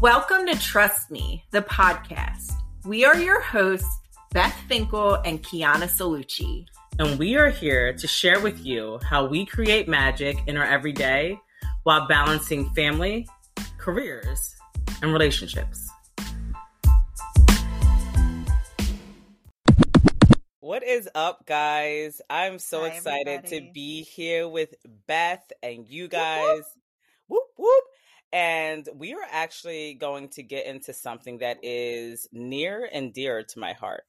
Welcome to Trust Me, the podcast. We are your hosts, Beth Finkel and Kiana Salucci. And we are here to share with you how we create magic in our everyday while balancing family, careers, and relationships. What is up, guys? I'm so Hi, excited everybody. to be here with Beth and you guys. Whoop, whoop. And we are actually going to get into something that is near and dear to my heart.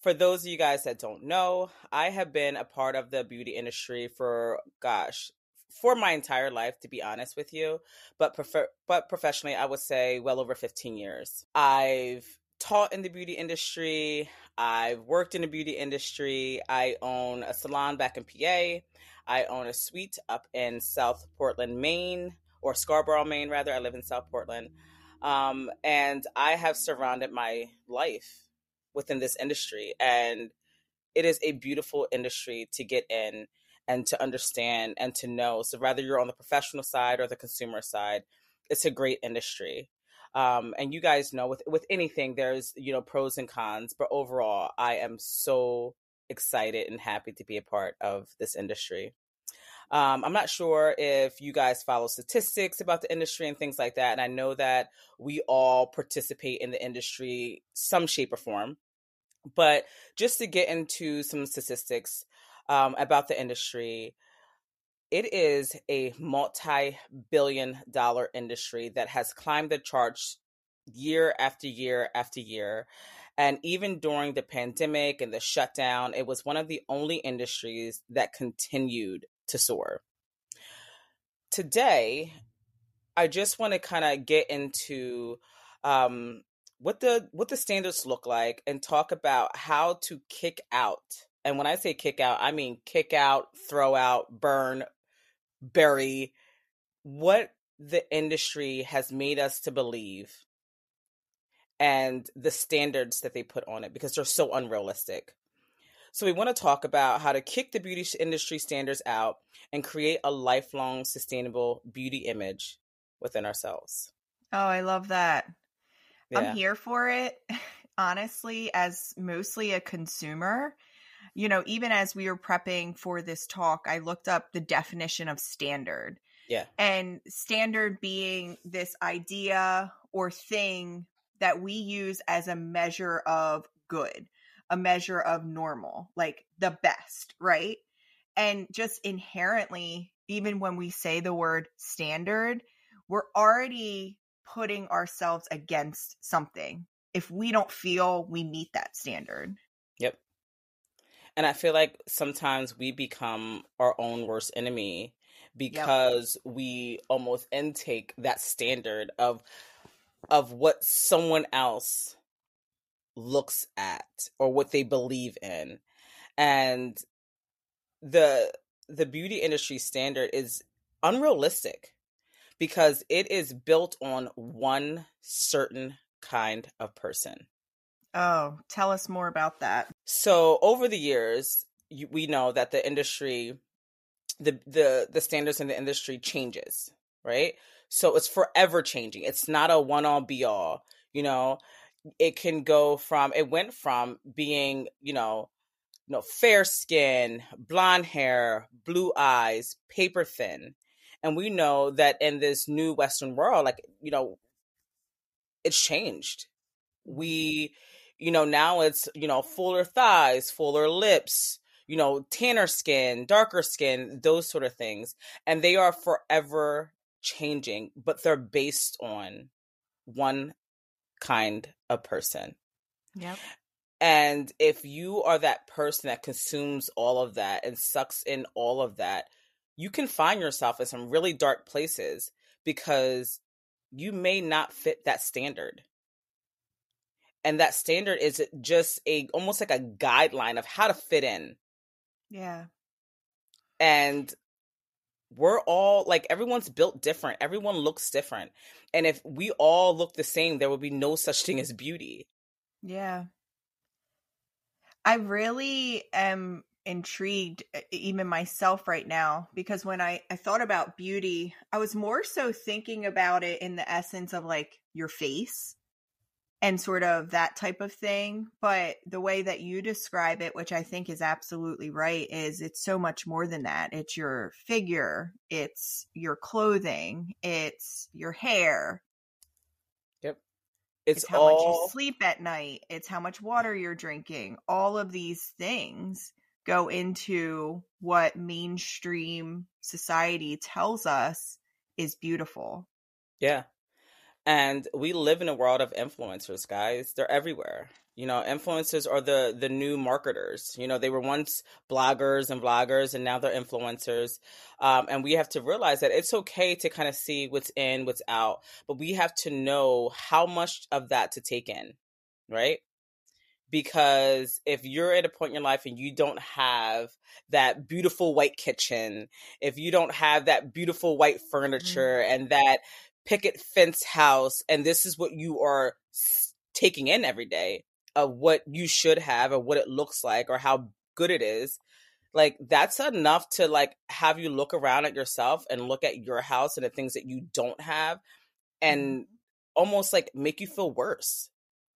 For those of you guys that don't know, I have been a part of the beauty industry for, gosh, for my entire life, to be honest with you. But prefer, but professionally, I would say well over 15 years. I've taught in the beauty industry. I've worked in the beauty industry. I own a salon back in PA. I own a suite up in South Portland, Maine, or Scarborough, Maine, rather. I live in South Portland. Um, and I have surrounded my life within this industry. And it is a beautiful industry to get in and to understand and to know. So, whether you're on the professional side or the consumer side, it's a great industry. Um, and you guys know with with anything, there's you know pros and cons, but overall, I am so excited and happy to be a part of this industry. Um, I'm not sure if you guys follow statistics about the industry and things like that. And I know that we all participate in the industry some shape or form. But just to get into some statistics um, about the industry, it is a multi billion dollar industry that has climbed the charts year after year after year. And even during the pandemic and the shutdown, it was one of the only industries that continued to soar. Today, I just want to kind of get into um, what the what the standards look like and talk about how to kick out. And when I say kick out, I mean kick out, throw out, burn, bury what the industry has made us to believe and the standards that they put on it because they're so unrealistic. So, we want to talk about how to kick the beauty industry standards out and create a lifelong sustainable beauty image within ourselves. Oh, I love that. Yeah. I'm here for it. Honestly, as mostly a consumer, you know, even as we were prepping for this talk, I looked up the definition of standard. Yeah. And standard being this idea or thing that we use as a measure of good, a measure of normal, like the best, right? And just inherently, even when we say the word standard, we're already putting ourselves against something if we don't feel we meet that standard. Yep. And I feel like sometimes we become our own worst enemy because we almost intake that standard of of what someone else looks at or what they believe in. And the the beauty industry standard is unrealistic because it is built on one certain kind of person. Oh, tell us more about that. So over the years, you, we know that the industry, the the the standards in the industry changes, right? So it's forever changing. It's not a one all be all. You know, it can go from it went from being you know, you know, fair skin, blonde hair, blue eyes, paper thin, and we know that in this new Western world, like you know, it's changed. Mm-hmm. We you know now it's you know fuller thighs fuller lips you know tanner skin darker skin those sort of things and they are forever changing but they're based on one kind of person Yep. and if you are that person that consumes all of that and sucks in all of that you can find yourself in some really dark places because you may not fit that standard and that standard is just a almost like a guideline of how to fit in Yeah. and we're all like everyone's built different. Everyone looks different. And if we all look the same there would be no such thing as beauty. Yeah. I really am intrigued even myself right now because when I, I thought about beauty i was more so thinking about it in the essence of like your face and sort of that type of thing but the way that you describe it which i think is absolutely right is it's so much more than that it's your figure it's your clothing it's your hair yep it's, it's how all... much you sleep at night it's how much water you're drinking all of these things go into what mainstream society tells us is beautiful. Yeah. And we live in a world of influencers, guys. They're everywhere. You know, influencers are the the new marketers. You know, they were once bloggers and vloggers, and now they're influencers. Um, and we have to realize that it's okay to kind of see what's in, what's out, but we have to know how much of that to take in, right? because if you're at a point in your life and you don't have that beautiful white kitchen, if you don't have that beautiful white furniture mm-hmm. and that picket fence house, and this is what you are taking in every day of what you should have or what it looks like or how good it is, like that's enough to like have you look around at yourself and look at your house and the things that you don't have and mm-hmm. almost like make you feel worse.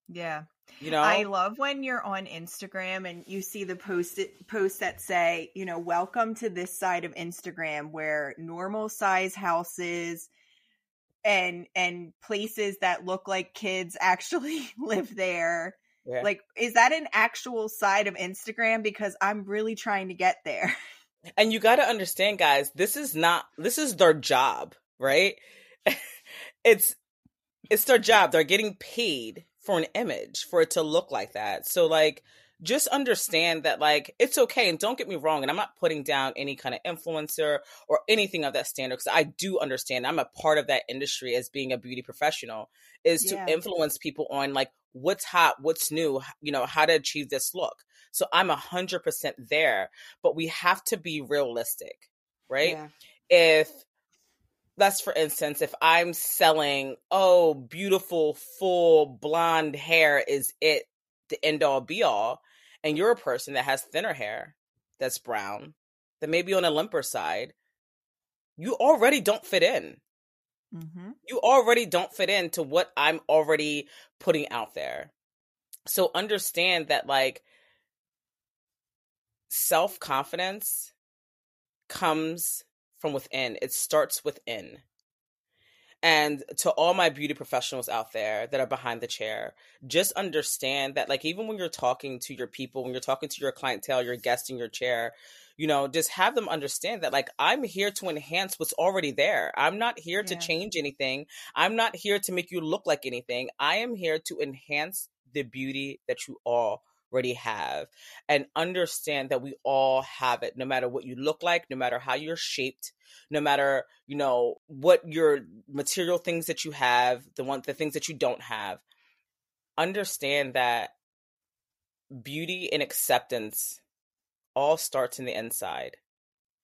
Yeah. You know, I love when you're on Instagram and you see the post posts that say, you know, welcome to this side of Instagram where normal size houses and and places that look like kids actually live there. Yeah. Like, is that an actual side of Instagram? Because I'm really trying to get there. And you got to understand, guys, this is not this is their job, right? it's it's their job. They're getting paid for an image for it to look like that. So like just understand that like it's okay and don't get me wrong and i'm not putting down any kind of influencer or anything of that standard because i do understand i'm a part of that industry as being a beauty professional is yeah. to influence people on like what's hot what's new you know how to achieve this look so i'm a hundred percent there but we have to be realistic right yeah. if that's for instance, if I'm selling, oh, beautiful, full blonde hair is it the end all be all, and you're a person that has thinner hair that's brown, that may be on a limper side, you already don't fit in. Mm-hmm. You already don't fit into what I'm already putting out there. So understand that, like, self confidence comes from within. It starts within. And to all my beauty professionals out there that are behind the chair, just understand that, like, even when you're talking to your people, when you're talking to your clientele, your guest in your chair, you know, just have them understand that, like, I'm here to enhance what's already there. I'm not here yeah. to change anything. I'm not here to make you look like anything. I am here to enhance the beauty that you all already have and understand that we all have it no matter what you look like no matter how you're shaped no matter you know what your material things that you have the one the things that you don't have understand that beauty and acceptance all starts in the inside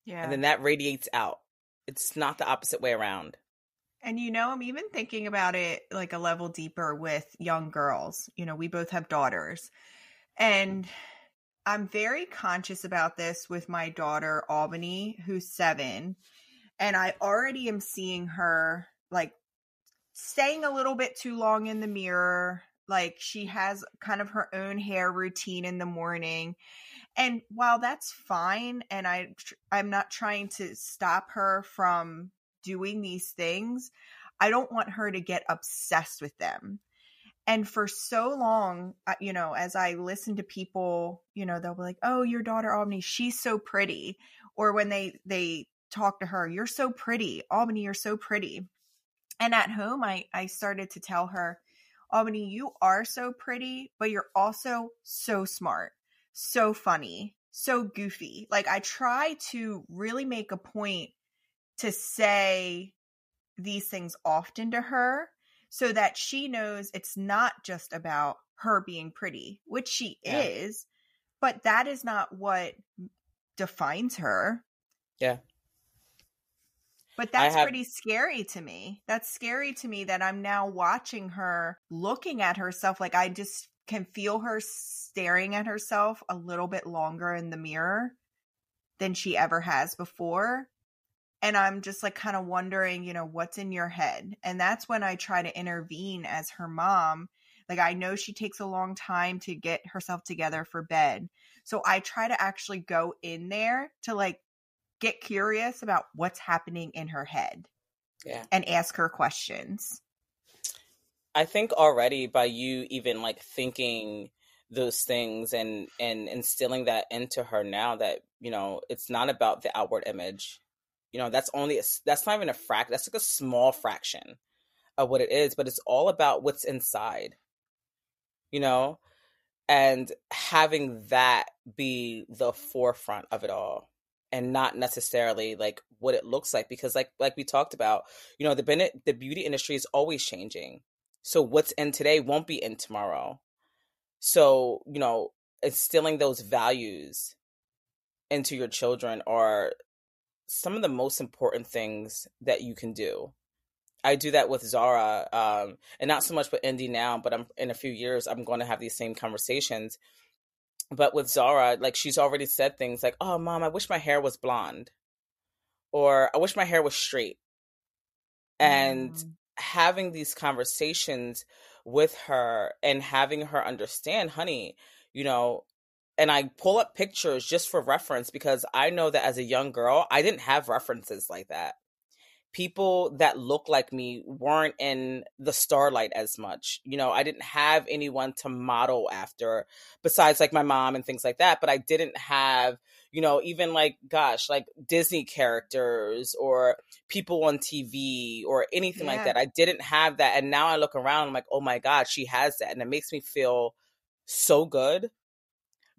yeah and then that radiates out it's not the opposite way around and you know, I'm even thinking about it like a level deeper with young girls. You know, we both have daughters. And I'm very conscious about this with my daughter, Albany, who's seven. And I already am seeing her like staying a little bit too long in the mirror. Like she has kind of her own hair routine in the morning. And while that's fine, and I, I'm not trying to stop her from doing these things, I don't want her to get obsessed with them and for so long you know as i listen to people you know they'll be like oh your daughter albany she's so pretty. Or when they they talk to her you're so pretty albany you're so pretty. And at home i i started to tell her albany you are so pretty but you're also so smart so funny so goofy. Like i try to really make a point to say these things often to her so that she knows it's not just about her being pretty, which she yeah. is, but that is not what defines her. Yeah. But that's have... pretty scary to me. That's scary to me that I'm now watching her looking at herself like I just can feel her staring at herself a little bit longer in the mirror than she ever has before. And I'm just like kind of wondering, you know, what's in your head? And that's when I try to intervene as her mom. Like, I know she takes a long time to get herself together for bed. So I try to actually go in there to like get curious about what's happening in her head. Yeah. And ask her questions. I think already by you even like thinking those things and and instilling that into her now that you know it's not about the outward image you know that's only that's not even a frac that's like a small fraction of what it is but it's all about what's inside you know? And having that be the forefront of it all and not necessarily like what it looks like because like like we talked about you know the the beauty industry is always changing. So what's in today won't be in tomorrow. So, you know, instilling those values into your children are some of the most important things that you can do. I do that with Zara, um, and not so much with Indy now, but I'm in a few years I'm going to have these same conversations. But with Zara, like she's already said things like, "Oh, mom, I wish my hair was blonde," or "I wish my hair was straight," and mm. having these conversations with her and having her understand, honey, you know, and I pull up pictures just for reference because I know that as a young girl, I didn't have references like that. People that look like me weren't in the starlight as much. You know, I didn't have anyone to model after besides like my mom and things like that, but I didn't have you know, even like, gosh, like Disney characters or people on TV or anything yeah. like that. I didn't have that. And now I look around, I'm like, oh my God, she has that. And it makes me feel so good.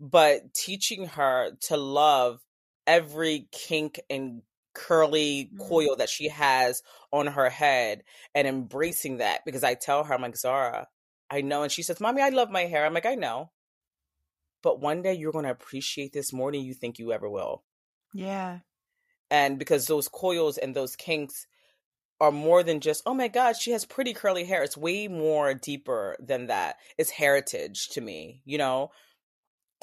But teaching her to love every kink and curly mm-hmm. coil that she has on her head and embracing that because I tell her, I'm like, Zara, I know. And she says, Mommy, I love my hair. I'm like, I know but one day you're going to appreciate this more than you think you ever will. Yeah. And because those coils and those kinks are more than just, oh my God, she has pretty curly hair. It's way more deeper than that. It's heritage to me, you know?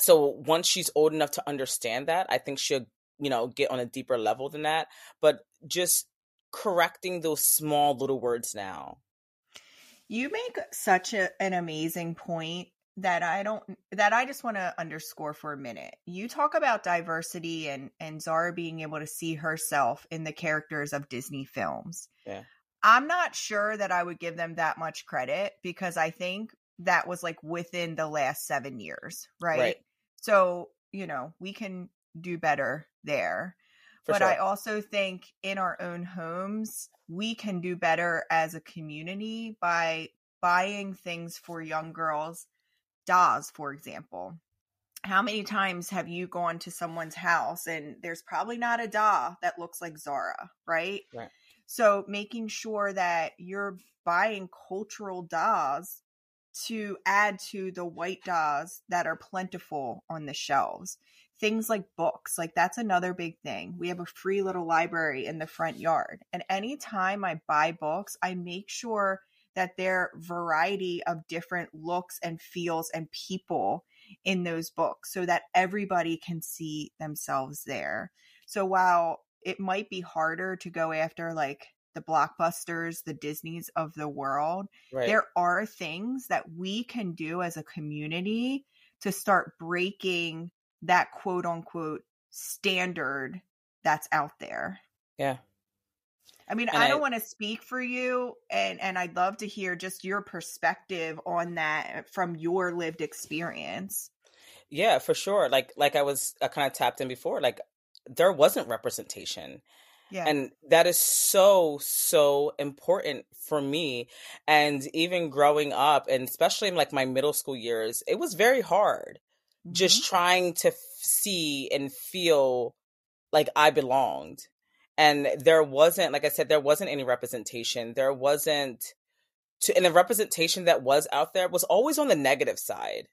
So once she's old enough to understand that, I think she'll, you know, get on a deeper level than that. But just correcting those small little words now. You make such a, an amazing point that I don't that I just want to underscore for a minute. You talk about diversity and and Zara being able to see herself in the characters of Disney films. Yeah. I'm not sure that I would give them that much credit because I think that was like within the last 7 years, right? right. So, you know, we can do better there. For but sure. I also think in our own homes, we can do better as a community by buying things for young girls dolls, for example. How many times have you gone to someone's house and there's probably not a doll that looks like Zara, right? Right. So making sure that you're buying cultural dolls to add to the white dolls that are plentiful on the shelves. Things like books, like that's another big thing. We have a free little library in the front yard. And anytime I buy books, I make sure that there variety of different looks and feels and people in those books so that everybody can see themselves there. So while it might be harder to go after like the blockbusters, the Disneys of the world, right. there are things that we can do as a community to start breaking that quote unquote standard that's out there. Yeah. I mean, I don't want to speak for you and and I'd love to hear just your perspective on that from your lived experience. Yeah, for sure. Like like I was uh, I kind of tapped in before, like there wasn't representation. Yeah. And that is so, so important for me. And even growing up, and especially in like my middle school years, it was very hard mm-hmm. just trying to f- see and feel like I belonged and there wasn't like i said there wasn't any representation there wasn't to and the representation that was out there was always on the negative side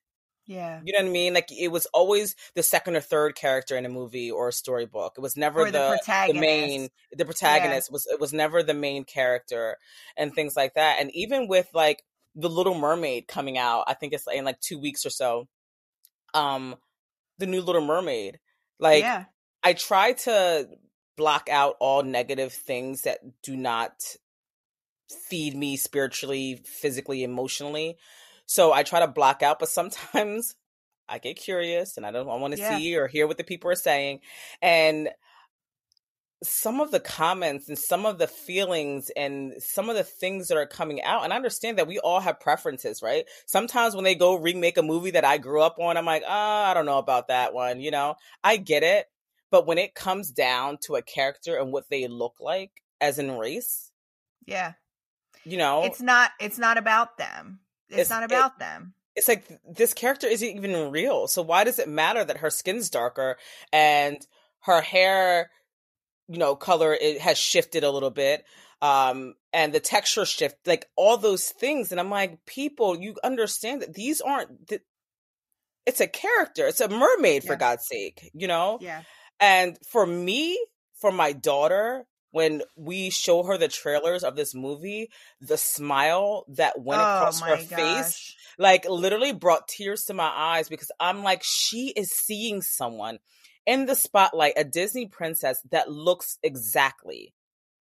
yeah you know what i mean like it was always the second or third character in a movie or a storybook it was never the, the, the, main the protagonist yeah. was it was never the main character and things like that and even with like the Little Mermaid coming out. I think it's in like two weeks or so. Um, the new Little Mermaid. Like, yeah. I try to block out all negative things that do not feed me spiritually, physically, emotionally. So I try to block out, but sometimes I get curious and I don't I want to Yeah. see or hear what the people are saying. And some of the comments and some of the feelings and some of the things that are coming out and i understand that we all have preferences right sometimes when they go remake a movie that i grew up on i'm like ah, i don't know about that one you know i get it but when it comes down to a character and what they look like as in race Yeah. you know It's not it's not about them. It's, It's- not it- about them. it's like this character isn't even real. So why does it matter that her skin's darker and her hair, you know, color it has shifted a little bit, um, and the texture shift, like all those things. And I'm like, people, you understand that these aren't. Th- it's a character. It's a mermaid for Yeah. God's sake, you know. Yeah. And for me, for my daughter, when we show her the trailers of this movie, the smile that went across her face Oh like literally brought tears to my eyes because I'm like, she is seeing someone in the spotlight, a Disney princess that looks exactly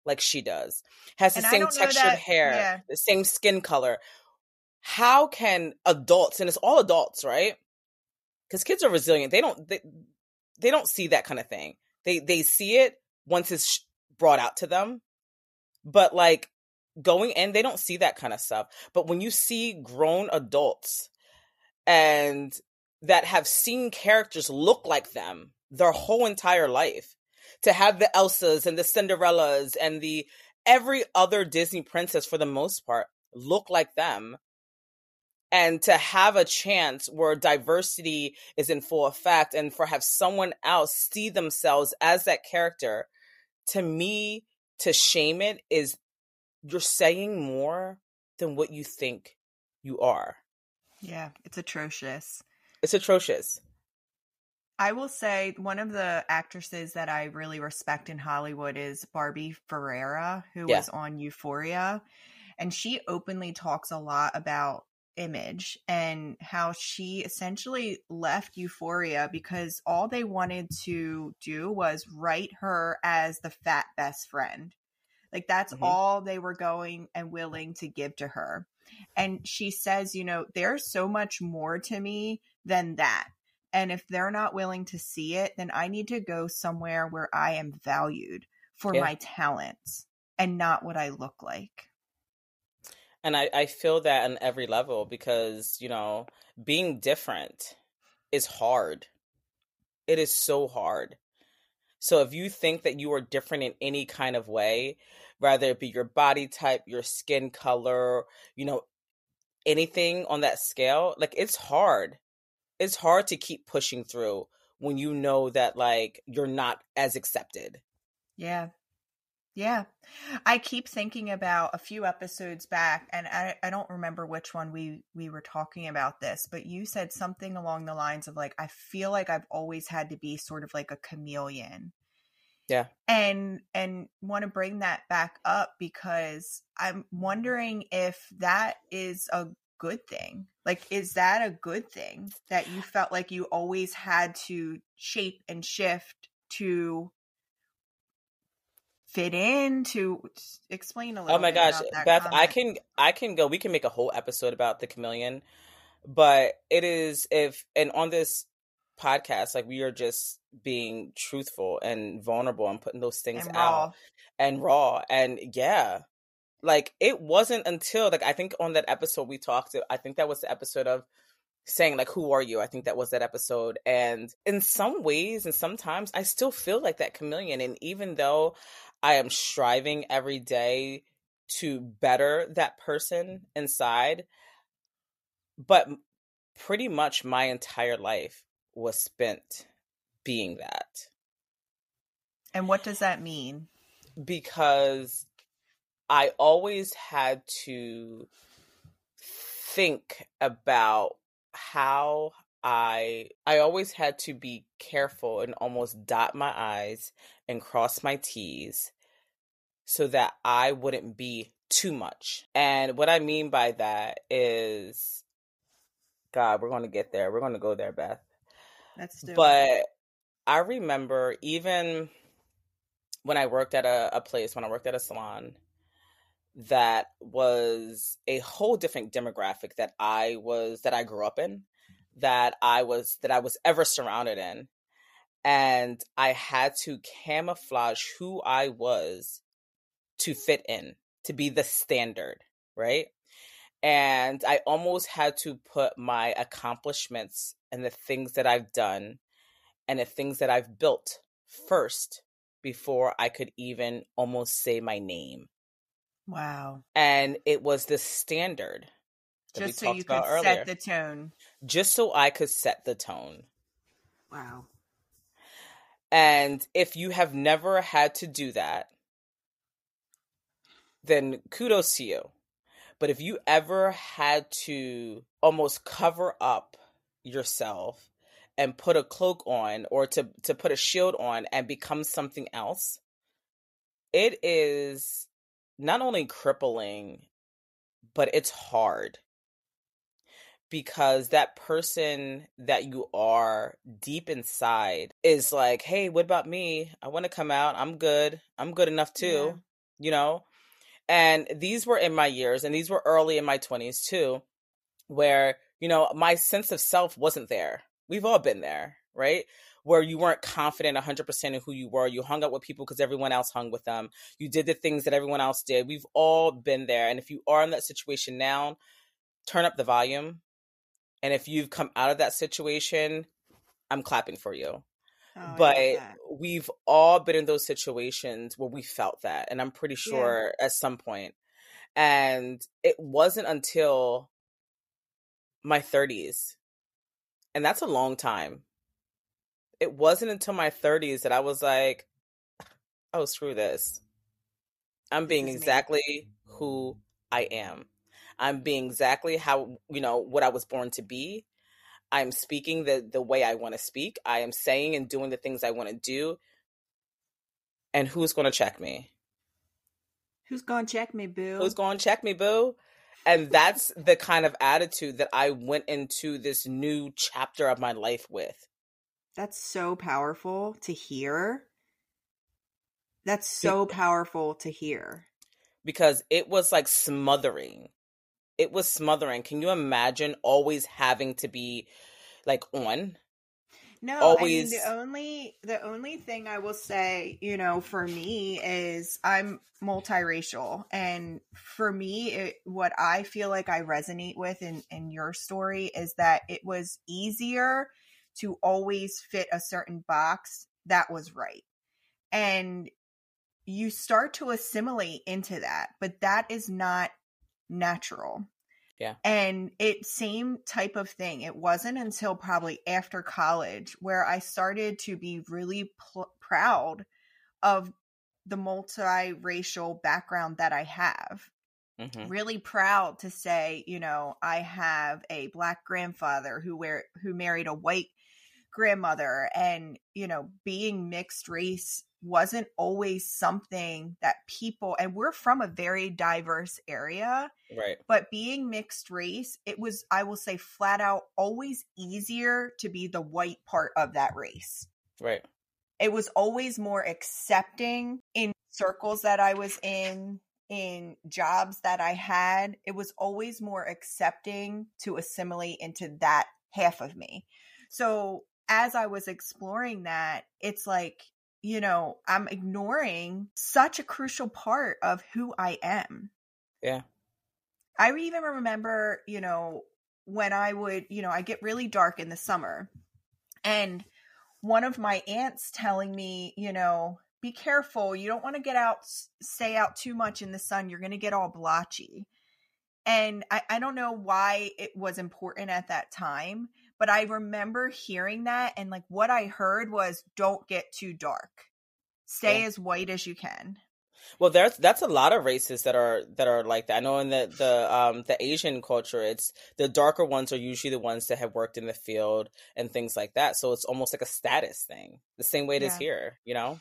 like she does, has the And same textured that- hair, yeah. the same skin color. How can adults, and it's all adults, right? Because kids are resilient. They don't they, they don't see that kind of thing. They they see it once it's brought out to them, but like going in, they don't see that kind of stuff. But when you see grown adults and that have seen characters look like them their whole entire life, to have the Elsas and the Cinderellas and the every other Disney princess for the most part look like them. And to have a chance where diversity is in full effect and for have someone else see themselves as that character, to me, to shame it is you're saying more than what you think you are. Yeah, it's atrocious. It's atrocious. I will say one of the actresses that I really respect in Hollywood is Barbie Ferreira, who Yeah. was on Euphoria. And she openly talks a lot about image and how she essentially left Euphoria because all they wanted to do was write her as the fat best friend. Like that's Mhm. all they were going and willing to give to her. And she says, you know, there's so much more to me than that. And if they're not willing to see it, then I need to go somewhere where I am valued for Yeah. my talents and not what I look like. And I, I feel that on every level because, you know, being different is hard. It is so hard. So if you think that you are different in any kind of way, whether it be your body type, your skin color, you know, anything on that scale, like it's hard. It's hard to keep pushing through when you know that like you're not as accepted. Yeah. Yeah. I keep thinking about a few episodes back and I, I don't remember which one we we were talking about this, but you said something along the lines of like I feel like I've always had to be sort of like a chameleon. Yeah. And and want to bring that back up because I'm wondering if that is a good thing. Like is that a good thing that you felt like you always had to shape and shift to fit in to explain a oh little Oh my gosh, Beth, I can I can go. We can make a whole episode about the chameleon, but it is if and on this podcast, like we are just being truthful and vulnerable and putting those things and out and raw and yeah, like it wasn't until like I think on that episode we talked. I think that was the episode of saying like who are you i think that was that episode and in some ways and sometimes i still feel like that chameleon and even though i am striving every day to better that person inside but pretty much my entire life was spent being that And what does that mean? because I always had to think about how I I always had to be careful and almost dot my i's and cross my t's so that I wouldn't be too much. And what I mean by that is, God, we're going to get there. We're going to go there, Beth. Let's but. I remember even when I worked at a, a place, when I worked at a salon, that was a whole different demographic that I was that I grew up in, that I was that I was ever surrounded in. And I had to camouflage who I was to fit in, to be the standard, right? And I almost had to put my accomplishments and the things that I've done and the things that I've built first before I could even almost say my name. Wow. And it was the standard Just so you could earlier. set the tone. just so I could set the tone. Wow. And if you have never had to do that, then kudos to you. But if you ever had to almost cover up yourself and put a cloak on or to, to put a shield on and become something else, it is not only crippling, but it's hard because that person that you are deep inside is like, hey, what about me? I want to come out. I'm good. I'm good enough too, Yeah. you know? And these were in my years, and these were early in my 20s too, where, you know, my sense of self wasn't there. We've all been there, right? Where you weren't confident 100% in who you were. You hung out with people because everyone else hung with them. You did the things that everyone else did. We've all been there. And if you are in that situation now, turn up the volume. And if you've come out of that situation, I'm clapping for you Oh, but we've all been in those situations where we felt that and i'm pretty Yeah. sure at some point. and it wasn't until my 30s and that's a long time it wasn't until my 30s that i was like oh screw this i'm This being is me. exactly who i am i'm being exactly how you know what i was born to be I'm speaking the the way I want to speak. I am saying and doing the things I want to do. And who's going to check me? Who's gonna check me, boo? Who's going to check me, boo? And that's the kind of attitude that I went into this new chapter of my life with. That's so powerful to hear. That's so powerful to hear. because it was like smothering. It was smothering. Can you imagine always having to be like on? No, Always- I mean the only the only thing I will say, you know, for me is I'm multiracial, and for me, it, what I feel like I resonate with in in your story is that it was easier to always fit a certain box that was right, and you start to assimilate into that, but that is not natural. Yeah. And it same type of thing. It wasn't until probably after college where I started to be really pl- proud of the multiracial background that I have. hmm Really proud to say, you know, I have a black grandfather who wear who married a white grandmother and, you know, being mixed race wasn't always something that people and we're from a very diverse area Right. but being mixed race it was i will say flat out always easier to be the white part of that race Right. it was always more accepting in circles that i was in in jobs that i had it was always more accepting to assimilate into that half of me so as i was exploring that it's like you know i'm ignoring such a crucial part of who i am Yeah. I even remember, you know, when I would, you know, I get really dark in the summer. And one of my aunts telling me, you know, be careful. You don't want to get out, stay out too much in the sun. You're going to get all blotchy. And I, I don't know why it was important at that time, but I remember hearing that. And like what I heard was don't get too dark, stay Yeah. as white as you can. Well, there's that's a lot of races that are that are like that. I know in the the um the Asian culture, it's the darker ones are usually the ones that have worked in the field and things like that. So it's almost like a status thing, the same way it is Yeah. here. You know?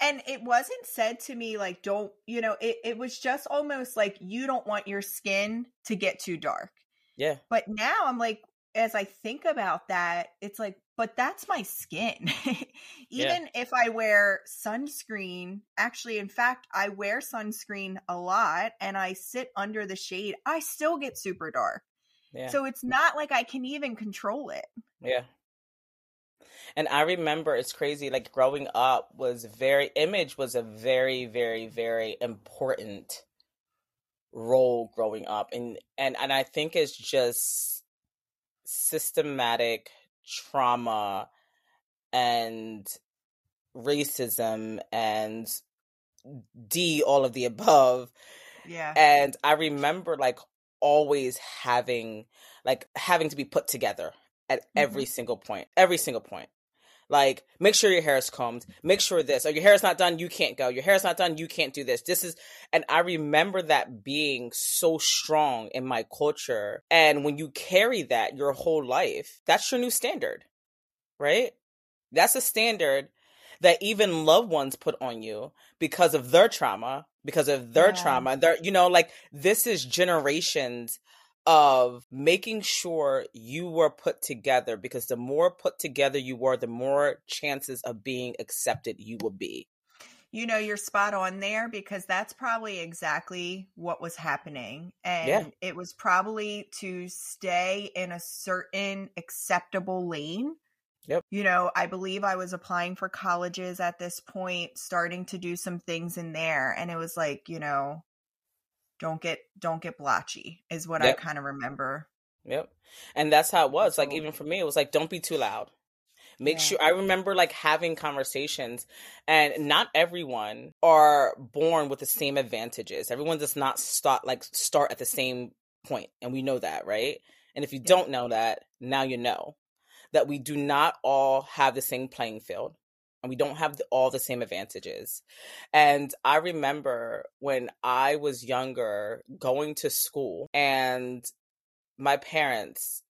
and it wasn't said to me like don't you know it, it was just almost like you don't want your skin to get too dark Yeah. but now i'm like as i think about that it's like but that's my skin even if i wear sunscreen actually in fact i wear sunscreen a lot and i sit under the shade i still get super dark Yeah. so it's not like i can even control it Yeah. And I remember it's crazy, like growing up was very, image was a very, very, very important role growing up. And, and, and I think it's just systematic trauma and racism and D, all of the above. Yeah. And i remember like always having like having to be put together at every mm-hmm. single point every single point like make sure your hair is combed. Make sure this. Or your hair is not done you can't go. Your hair is not done you can't do this. This is and i remember that being so strong in my culture. And when you carry that your whole life that's your new standard right? That's a standard that even loved ones put on you because of their trauma, because of their Yeah. trauma. Their, you know, like this is generations of making sure you were put together because the more put together you were, the more chances of being accepted you will be. You know, you're spot on there because that's probably exactly what was happening. And Yeah. it was probably to stay in a certain acceptable lane. Yep. You know, I believe I was applying for colleges at this point, starting to do some things in there. And it was like, you know, don't get don't get blotchy is what I kind of remember. Yep. And that's how it was. Like even for me, it was like don't be too loud. Make Yeah. sure I remember like having conversations and not everyone are born with the same advantages. Everyone does not start like start at the same point and we know that, right? And if you Yeah. don't know that, now you know that we do not all have the same playing field and we don't have all the same advantages. And I remember when I was younger going to school and my parents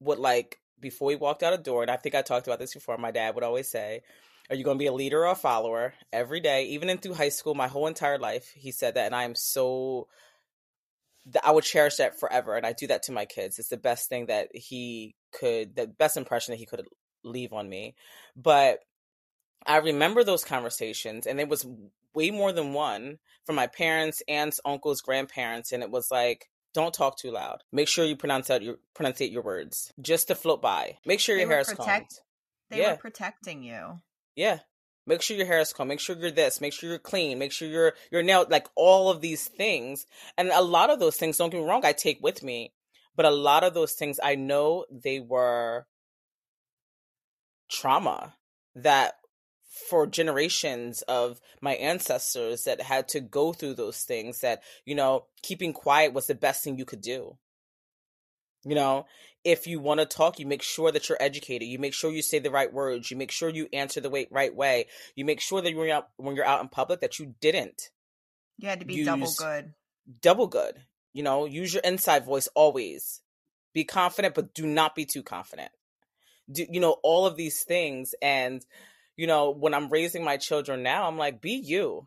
would like before we walked out a door, and I think I talked about this before. My dad would always say, "Are you going to be a leader or a follower?" Every day, even in through high school, my whole entire life, he said that, and I am so I would cherish that forever, and I do that to my kids. It's the best thing that he could, the best impression that he could leave on me. But I remember those conversations, and it was way more than one from my parents, aunts, uncles, grandparents, and it was like, don't talk too loud. Make sure you pronounce out your pronunciate your words just to float by. Make sure your hair is protect- combed. They Yeah. were protecting you. Yeah. Make sure your hair is combed. Make sure you're this. Make sure you're clean. Make sure you're you're nailed. Like all of these things, and a lot of those things. Don't get me wrong. I take with me, but a lot of those things I know they were trauma that for generations of my ancestors that had to go through those things that you know keeping quiet was the best thing you could do. You know if you want to talk you make sure that you're educated. You make sure you say the right words. You make sure you answer the way, right way. You make sure that when you're out when you're out in public that you didn't You had to be double good. double good. You know use your inside voice always. Be confident but do not be too confident. Do you know all of these things and you know when i'm raising my children now i'm like be you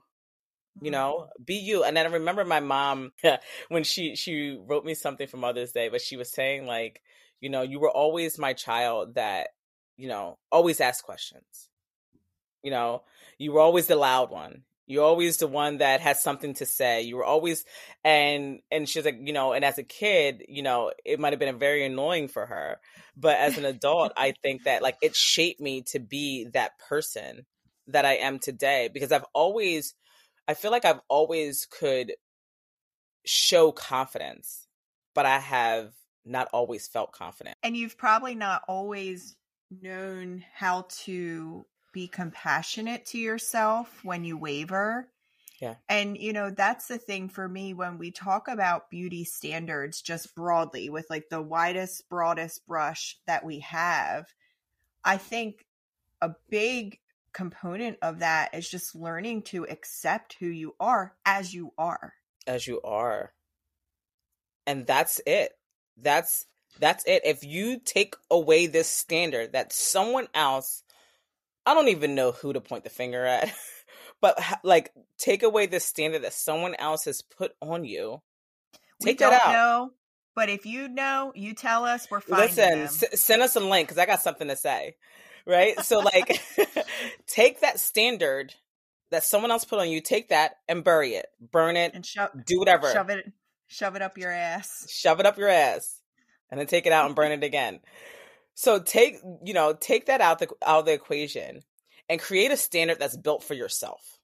you mm-hmm. know be you and then i remember my mom when she she wrote me something for mother's day but she was saying like you know you were always my child that you know always ask questions you know you were always the loud one you're always the one that has something to say you were always and and she's like you know and as a kid you know it might have been very annoying for her but as an adult i think that like it shaped me to be that person that i am today because i've always I feel like I've always could show confidence, but I have not always felt confident. And you've probably not always known how to be compassionate to yourself when you waver. Yeah. And, you know, that's the thing for me when we talk about beauty standards, just broadly, with like the widest, broadest brush that we have. I think a big component of that is just learning to accept who you are as you are. As you are. And that's it. That's that's it. If you take away this standard that someone else I don't even know who to point the finger at. but like take away the standard that someone else has put on you. Take we that don't out. know, but if you know, you tell us. We're fine. Listen, s- send us a link because I got something to say. Right? So, like, take that standard that someone else put on you, take that and bury it, burn it, and shove do whatever, shove it shove it up your ass. shove it up your ass, and then take it out and burn it again. So, take you know, take that out the out of the equation and create a standard that's built for yourself.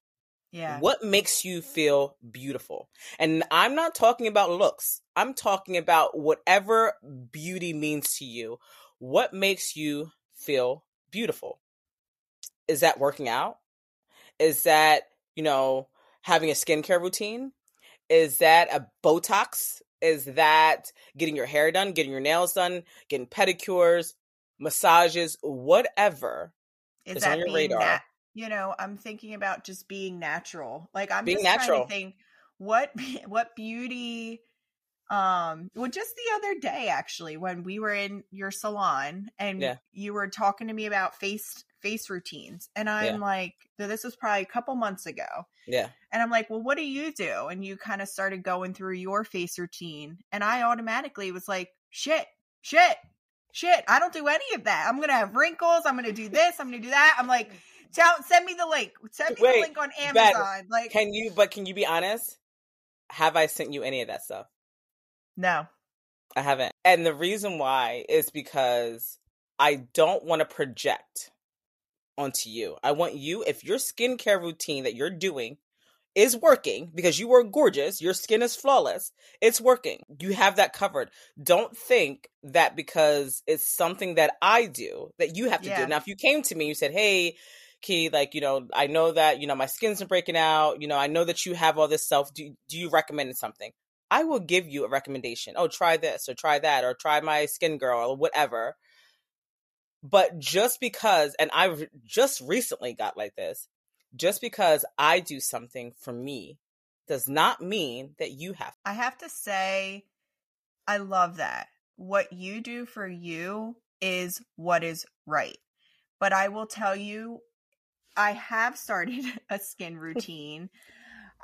Yeah. What makes you feel beautiful? And I'm not talking about looks. I'm talking about whatever beauty means to you. What makes you feel beautiful? Is that working out? Is that, you know, having a skincare routine? Is that a Botox? Is that getting your hair done, getting your nails done, getting pedicures, massages, whatever? Is on your radar. nat- you know, I'm thinking about just being natural. Like I'm Being just trying to think what what beauty um well just the other day actually when we were in your salon and Yeah. you were talking to me about face face routines and I'm like so this was probably a couple months ago Yeah. and I'm like, well, what do you do? And you kind of started going through your face routine. And I automatically was like, shit, shit, shit. I don't do any of that. I'm to have wrinkles. I'm to do this. I'm to do that. I'm like, tell, send me the link. Send me Wait, the link on Amazon. like, Can you, but can you be honest? Have I sent you any of that stuff? no. I haven't. And the reason why is because I don't want to project onto you. I want you, if your skincare routine that you're doing is working because you are gorgeous, your skin is flawless, it's working. You have that covered. Don't think that because it's something that I do that you have to Yeah. do. Now, if you came to me, you said, Hey, Key, like, you know, I know that, you know, my skin's breaking out. You know, I know that you have all this self. Do, do you recommend something? I will give you a recommendation. Oh, try this or try that or try my skin girl or whatever. But just because, and I've just recently got like this, just because I do something for me does not mean that you have. I have to say, I love that. What you do for you is what is right. But I will tell you, I have started a skin routine.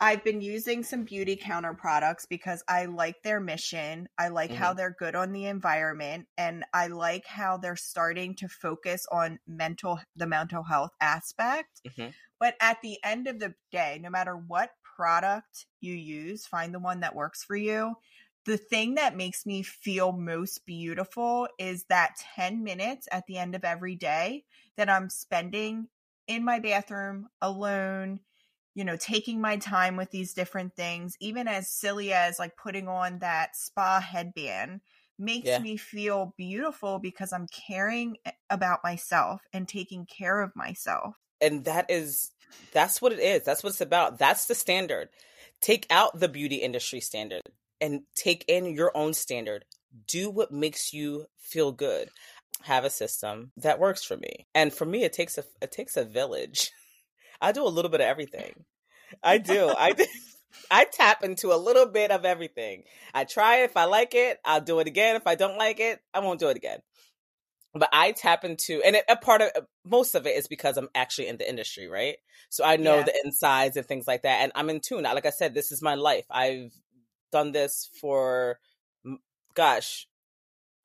I've been using some Beautycounter products because I like their mission. I like how they're good on the environment and I like how they're starting to focus on mental the mental health aspect. Mhm. But at the end of the day, no matter what product you use, find the one that works for you. The thing that makes me feel most beautiful is that 10 minutes at the end of every day that I'm spending in my bathroom alone, you know, taking my time with these different things, even as silly as like putting on that spa headband, makes Yeah. me feel beautiful because I'm caring about myself and taking care of myself. And that is, that's what it is. That's what it's about. That's the standard. Take out the beauty industry standard and take in your own standard. Do what makes you feel good. Have a system that works for me. And for me, it takes a, it takes a village. I do a little bit of everything. I do. I do. I tap into a little bit of everything. I try it. If I like it, I'll do it again. If I don't like it, I won't do it again. But I tap into, and it, a part of most of it is because I'm actually in the industry, right? So I know Yeah. the insides and things like that, and I'm in tune. Like I said, this is my life. I've done this for, gosh,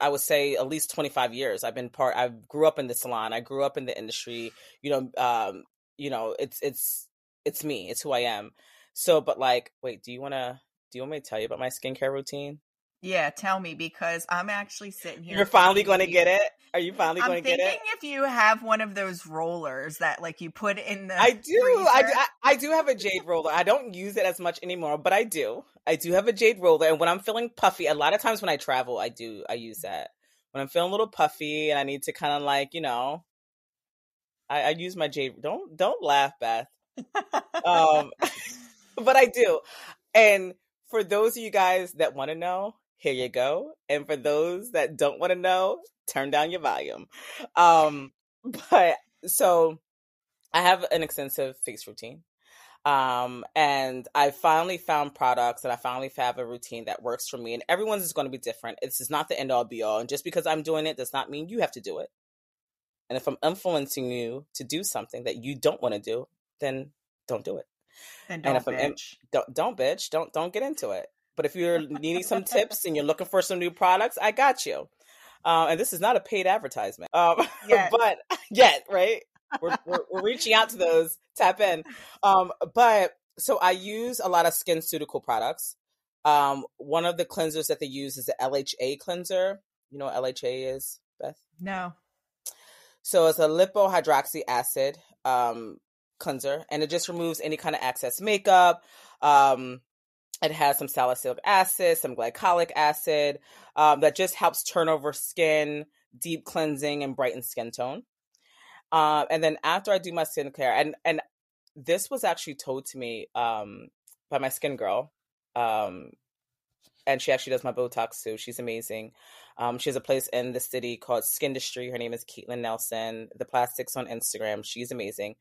I would say at least 25 years. I've been part. I grew up in the salon. I grew up in the industry. You know, um, you know, it's it's it's me. It's who I am. So, but like, wait, do you want to? Do you want me to tell you about my skincare routine? Yeah, tell me because I'm actually sitting here. You're finally going to get it. Are you finally going to get it? I'm thinking if you have one of those rollers that like you put in the I do. I, freezer. I I do have a jade roller. I don't use it as much anymore, but I do. I do have a jade roller, and when I'm feeling puffy, a lot of times when I travel, I do. I use that when I'm feeling a little puffy and I need to kind of like you know. I, I use my jade. Don't don't laugh, Beth. Um, but I do. And for those of you guys that want to know, here you go. And for those that don't want to know, turn down your volume. Um, but so I have an extensive face routine. Um, and I finally found products and I finally have a routine that works for me. And everyone's is going to be different. It's is not the end all be all. And just because I'm doing it does not mean you have to do it. And if I'm influencing you to do something that you don't want to do, then don't do it. And don't and if I'm bitch. don't, don't bitch, don't don't get into it. But if you're needing some tips and you're looking for some new products, I got you. Uh, and this is not a paid advertisement. Um, but yet, right? We're, we're, we're reaching out to those. Tap in. Um, but so I use a lot of skin SkinCeutical products. Um, one of the cleansers that they use is the LHA cleanser. You know what LHA is, Beth? No. So it's a lipohydroxy acid um, cleanser, and it just removes any kind of excess makeup. Um, it has some salicylic acid, some glycolic acid um, that just helps turn over skin, deep cleansing, and brighten skin tone. Uh, and then after I do my skincare, and and this was actually told to me um, by my skin girl, um, and she actually does my Botox too. She's amazing. Um, she has a place in the city called Skindustry. Her name is Caitlin Nelson. The plastics on Instagram. She's amazing.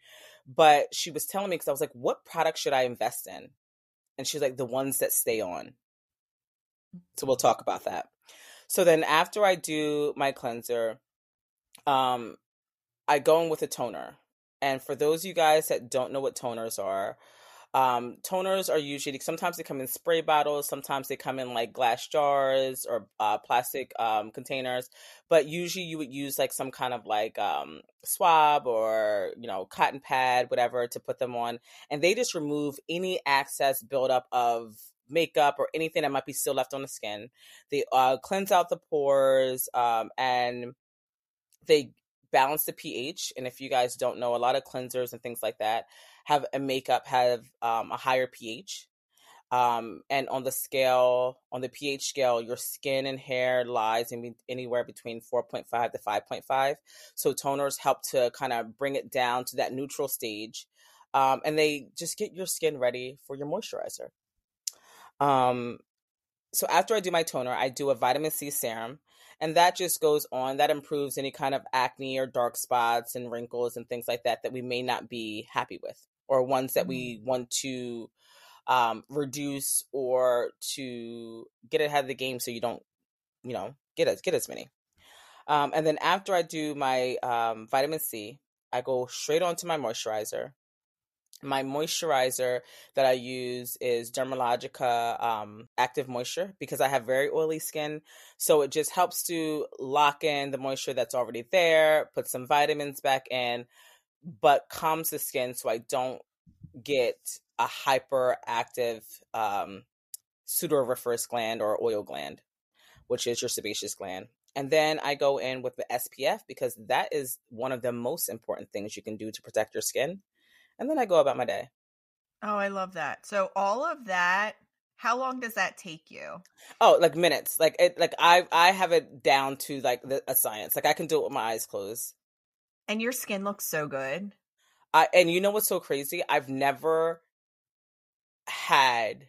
But she was telling me because I was like, "What product should I invest in?" And she's like, "The ones that stay on." So we'll talk about that. So then after I do my cleanser, um, I go in with a toner. And for those of you guys that don't know what toners are, um, toners are usually sometimes they come in spray bottles, sometimes they come in like glass jars or uh, plastic um, containers. But usually you would use like some kind of like um, swab or you know cotton pad, whatever, to put them on, and they just remove any excess buildup of makeup or anything that might be still left on the skin. They uh, cleanse out the pores um, and they balance the pH. And if you guys don't know, a lot of cleansers and things like that have a makeup have um, a higher pH. Um, and on the scale, on the pH scale, your skin and hair lies in anywhere between 4.5 to 5.5. So toners help to kind of bring it down to that neutral stage. Um, and they just get your skin ready for your moisturizer. Um, so after I do my toner, I do a vitamin C serum and that just goes on that improves any kind of acne or dark spots and wrinkles and things like that that we may not be happy with or ones that mm-hmm. we want to um, reduce or to get ahead of the game so you don't you know get as get as many um, and then after i do my um, vitamin c i go straight on to my moisturizer my moisturizer that I use is Dermalogica um, Active Moisture because I have very oily skin. So it just helps to lock in the moisture that's already there, put some vitamins back in, but calms the skin so I don't get a hyperactive um, sudoriferous gland or oil gland, which is your sebaceous gland. And then I go in with the SPF because that is one of the most important things you can do to protect your skin and then I go about my day. Oh, I love that. So all of that, how long does that take you? Oh, like minutes. Like it like I I have it down to like the, a science. Like I can do it with my eyes closed. And your skin looks so good. I and you know what's so crazy? I've never had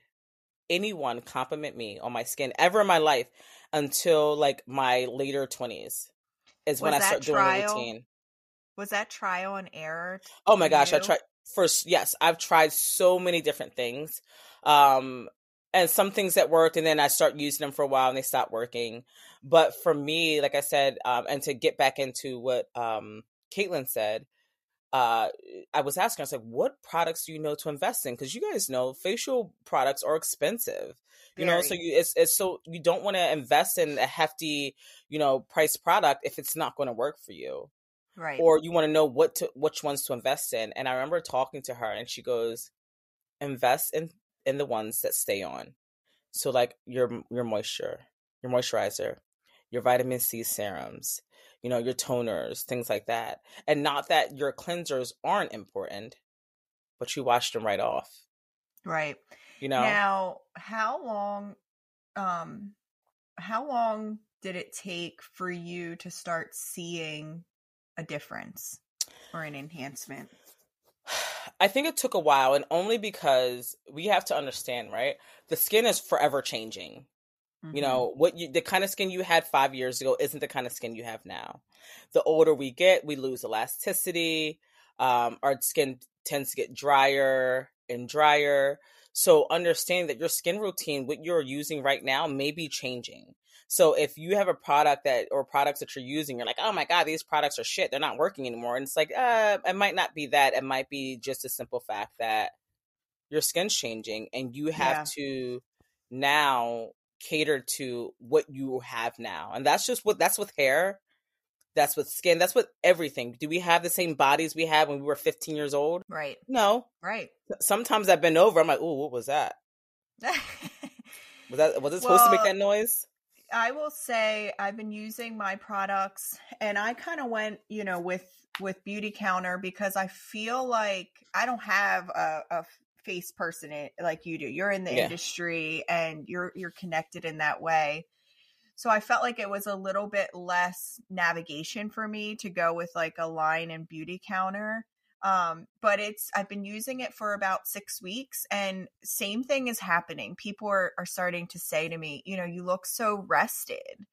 anyone compliment me on my skin ever in my life until like my later 20s is Was when I start trial? doing the routine. Was that trial and error? Oh my gosh, you? I tried first yes i've tried so many different things um and some things that worked and then i start using them for a while and they stop working but for me like i said um and to get back into what um caitlin said uh i was asking i was like what products do you know to invest in? Because you guys know facial products are expensive you Very. know so you it's, it's so you don't want to invest in a hefty you know price product if it's not going to work for you right. or you want to know what to which ones to invest in and i remember talking to her and she goes invest in in the ones that stay on. So like your your moisture your moisturizer your vitamin c serums you know your toners things like that and not that your cleansers aren't important but you wash them right off right you know now how long um how long did it take for you to start seeing a difference or an enhancement? I think it took a while, and only because we have to understand, right? The skin is forever changing. Mm-hmm. You know, what you, the kind of skin you had five years ago isn't the kind of skin you have now. The older we get, we lose elasticity. Um, our skin tends to get drier and drier. So, understanding that your skin routine, what you're using right now, may be changing. So if you have a product that or products that you're using, you're like, oh my god, these products are shit. They're not working anymore. And it's like, uh, it might not be that. It might be just a simple fact that your skin's changing, and you have Yeah. to now cater to what you have now. And that's just what that's with hair. That's with skin. That's with everything. Do we have the same bodies we had when we were 15 years old? Right. No. Right. Sometimes I've been over. I'm like, oh, what was that? Was that was it supposed to make that noise? I will say I've been using my products and I kind of went, you know, with with Beautycounter because I feel like I don't have a, a face person in, like you do. You're in the Yeah. industry and you're you're connected in that way. So I felt like it was a little bit less navigation for me to go with like a line and Beautycounter. Um, but it's I've been using it for about six weeks, and same thing is happening. People are are starting to say to me, you know, you look so rested.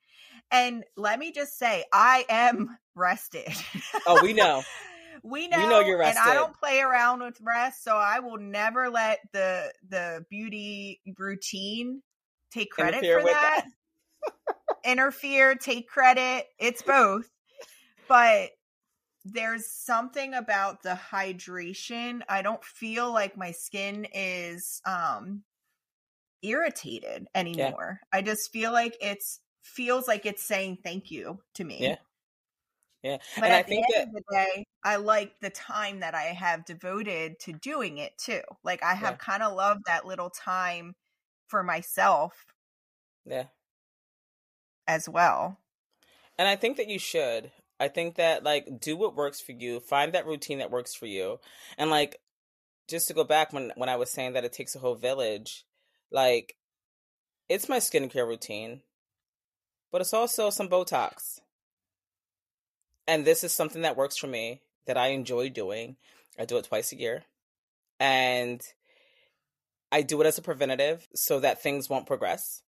And let me just say, I am rested. Oh, we know. We know, know you're and I don't play around with rest, so I will never let the the beauty routine take credit Interfere for with that. Interfere, take credit. It's both, but there's something about the hydration. I don't feel like my skin is um irritated anymore. I just feel like it's feels like it's saying thank you to me. Yeah. Yeah. But and at I think the that end of the day, I like the time that I have devoted to doing it too. Like I have Yeah. kind of loved that little time for myself yeah. as well. And I think that you should. I think that like do what works for you. Find that routine that works for you. And like just to go back when when I was saying that it takes a whole village, like it's my skincare routine, but it's also some Botox. And this is something that works for me that I enjoy doing. I do it twice a year. And I do it as a preventative so that things won't progress.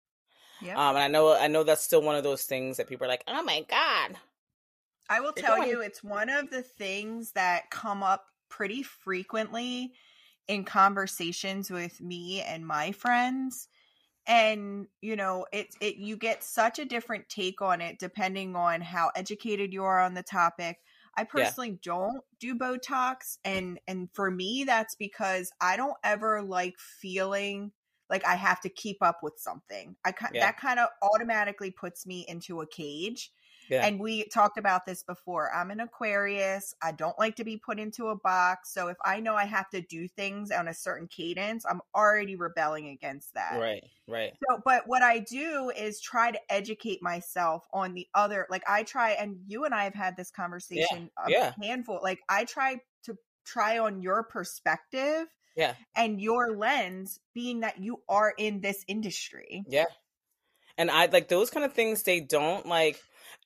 Yeah. Um, and I know I know that's still one of those things that people are like, "Oh my god." I will You're tell going- you, it's one of the things that come up pretty frequently in conversations with me and my friends. And you know, it it you get such a different take on it depending on how educated you are on the topic. I personally don't do Botox, and and for me, that's because I don't ever like feeling like I have to keep up with something. I Yeah. that kind of automatically puts me into a cage. Yeah. And we talked about this before. I'm an Aquarius. I don't like to be put into a box. So if I know I have to do things on a certain cadence, I'm already rebelling against that. Right, right. So, but what I do is try to educate myself on the other. Like I try, and you and I have had this conversation a yeah. handful. Like I try to try on your perspective Yeah. and your lens, being that you are in this industry. Yeah. And I like those kind of things they don't like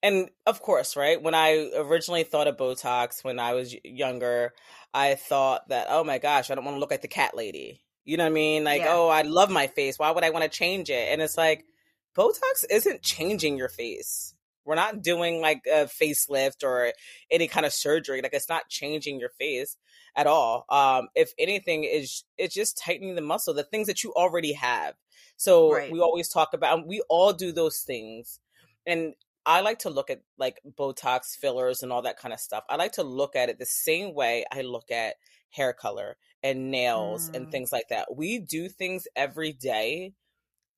and of course, right? When I originally thought of Botox when I was younger, I thought that, oh my gosh, I don't want to look like the cat lady. You know what I mean? Like, Yeah. oh, I love my face. Why would I want to change it? And it's like, Botox isn't changing your face. We're not doing like a facelift or any kind of surgery. Like, it's not changing your face at all. Um, if anything, is it's just tightening the muscle, the things that you already have. So Right. we always talk about, we all do those things. And I like to look at like Botox fillers and all that kind of stuff. I like to look at it the same way I look at hair color and nails and Mm. things like that. We do things every day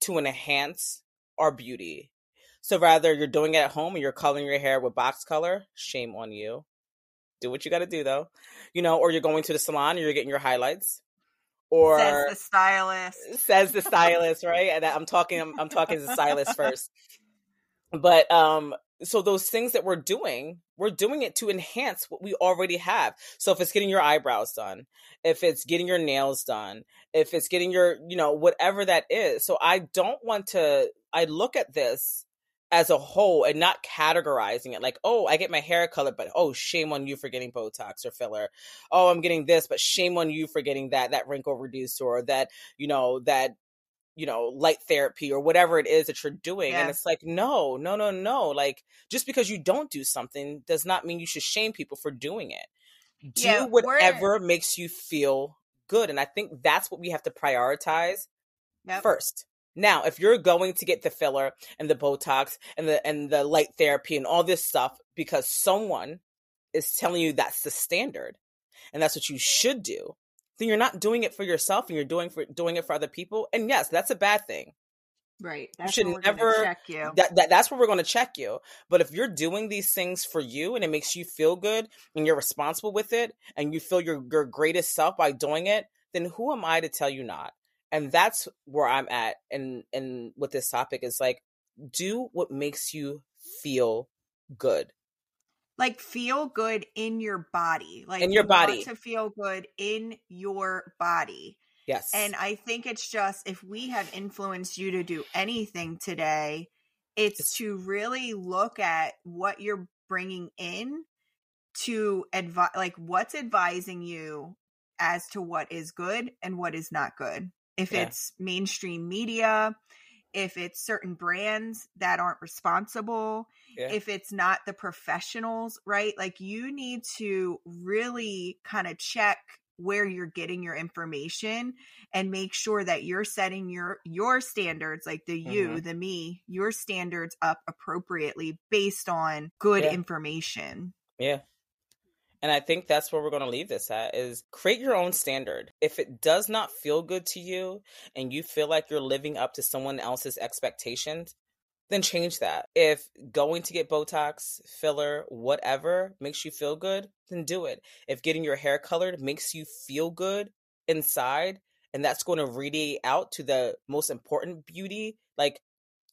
to enhance our beauty. So rather you're doing it at home and you're coloring your hair with box color, shame on you. Do what you got to do though. You know, or you're going to the salon and you're getting your highlights. Or Says the stylist. says the stylist, right? And I'm talking I'm, I'm talking to the stylist first. But um so those things that we're doing, we're doing it to enhance what we already have. So if it's getting your eyebrows done, if it's getting your nails done, if it's getting your, you know, whatever that is. So I don't want to I look at this as a whole and not categorizing it like, oh, I get my hair colored, but oh, shame on you for getting Botox or filler. Oh, I'm getting this, but shame on you for getting that that wrinkle reducer or that, you know, that you know, light therapy or whatever it is that you're doing. And it's like, no, no, no, no. Like, just because you don't do something does not mean you should shame people for doing it. Do Yeah, whatever makes you feel good. And I think that's what we have to prioritize Yep. first. Now, if you're going to get the filler and the Botox and the and the light therapy and all this stuff because someone is telling you that's the standard and that's what you should do, then you're not doing it for yourself and you're doing for doing it for other people. And yes, that's a bad thing. Right. That's you should never check you. That, that that's where we're going to check you. But if you're doing these things for you and it makes you feel good and you're responsible with it and you feel your your greatest self by doing it, then who am I to tell you not? and that's where i'm at and and with this topic is like do what makes you feel good like feel good in your body like in your you body. to feel good in your body. Yes. And i think it's just if we have influenced you to do anything today it's, it's to really look at what you're bringing in to advise like what's advising you as to what is good and what is not good. If yeah. it's mainstream media, if it's certain brands that aren't responsible, yeah. if it's not the professionals, right? Like you need to really kind of check where you're getting your information and make sure that you're setting your your standards like the you mm-hmm. the me your standards up appropriately based on good yeah. information yeah and I think that's where we're going to leave this at is create your own standard. If it does not feel good to you and you feel like you're living up to someone else's expectations, then change that. If going to get Botox, filler, whatever makes you feel good, then do it. If getting your hair colored makes you feel good inside and that's going to radiate out to the most important beauty, like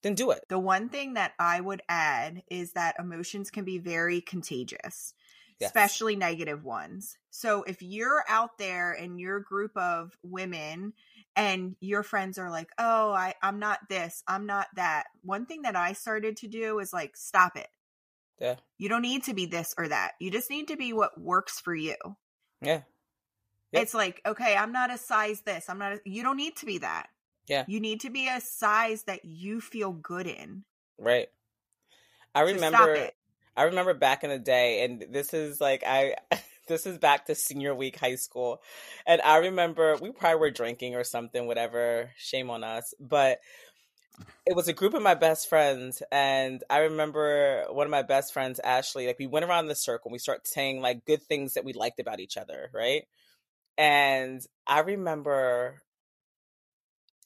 then do it. The one thing that I would add is that emotions can be very contagious yes. especially negative ones. So if you're out there in your group of women and your friends are like, "Oh, I I'm not this, I'm not that." One thing that I started to do is like stop it. Yeah. You don't need to be this or that. You just need to be what works for you. Yeah. Yep. It's like, okay, I'm not a size this. I'm not a, you don't need to be that. Yeah. You need to be a size that you feel good in. Right. I remember I remember back in the day, and this is like I. this is back to senior week high school. And I remember we probably were drinking or something, whatever. Shame on us. But it was a group of my best friends. And I remember one of my best friends, Ashley, like we went around the circle and we started saying like good things that we liked about each other, right? And I remember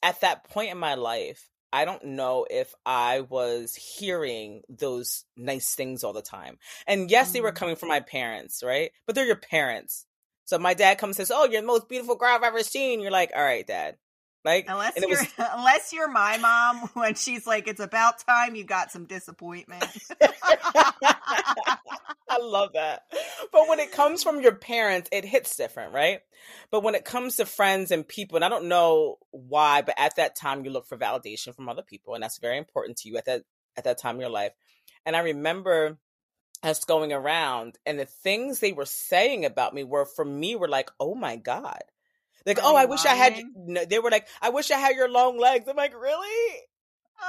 at that point in my life, I don't know if I was hearing those nice things all the time. And yes, they were mm. coming from my parents, right? But they're your parents. So my dad comes and says, "Oh, you're the most beautiful girl I've ever seen." You're like, "All right, dad." Like unless you're was... unless you're my mom when she's like, "It's about time you got some disappointment." I love that. But when it comes from your parents, it hits different, right? But when it comes to friends and people, and I don't know why, but at that time you look for validation from other people, and that's very important to you at that at that time in your life. And I remember us going around, and the things they were saying about me were for me were like, "Oh my god." Like, oh, I wish I had. They were like, I wish I had your long legs. I'm like, really?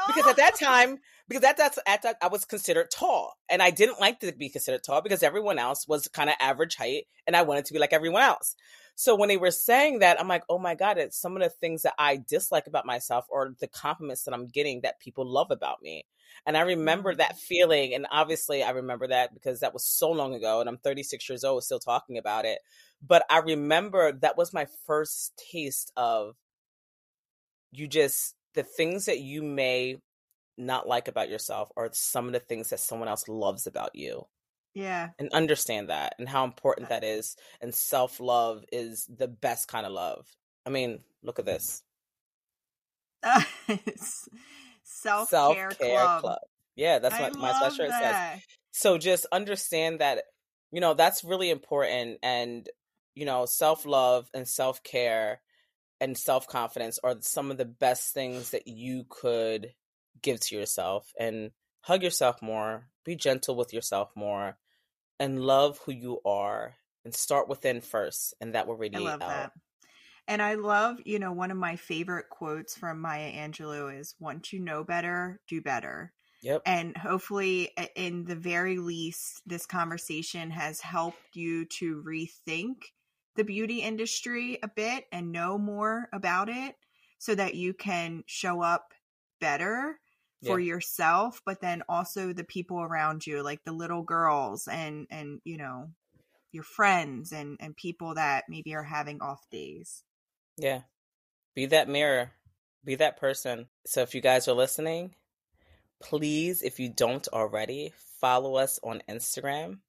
because at that time because that, that's at that I was considered tall and I didn't like to be considered tall because everyone else was kind of average height and I wanted to be like everyone else. So when they were saying that, I'm like, oh my God, it's some of the things that I dislike about myself or the compliments that I'm getting that people love about me. And I remember that mm. feeling. And obviously, I remember that because that was so long ago and I'm 36 years old, still talking about it. But I remember that was my first taste of you just the things that you may not like about yourself are some of the things that someone else loves about you. Yeah. And understand that and how important that is. And self love is the best kind of love. I mean, look at this. self care club. club. Yeah, that's what my sweatshirt that. says. So just understand that, you know, that's really important. And, you know, self love and self care and self confidence are some of the best things that you could give to yourself. And hug yourself more, be gentle with yourself more, and love who you are. And start within first, and that will radiate out. Uh, that. And I love, you know, one of my favorite quotes from Maya Angelou is once you know better, do better. Yep. And hopefully, in the very least, this conversation has helped you to rethink the beauty industry a bit and know more about it so that you can show up better for Yeah. yourself but then also the people around you like the little girls and and you know your friends and and people that maybe are having off days Yeah. Be that mirror. Be that person. So if you guys are listening, please, if you don't already, follow us on Instagram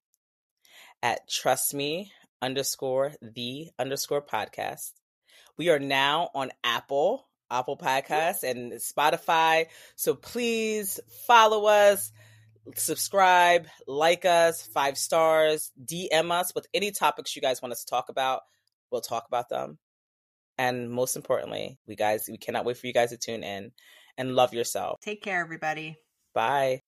at trust me underscore the underscore podcast. We are now on Apple, Apple Podcasts and Spotify. So please follow us, subscribe, like us, five stars, DM us with any topics you guys want us to talk about. We'll talk about them. And most importantly, we guys, we cannot wait for you guys to tune in and love yourself. take care everybody Bye.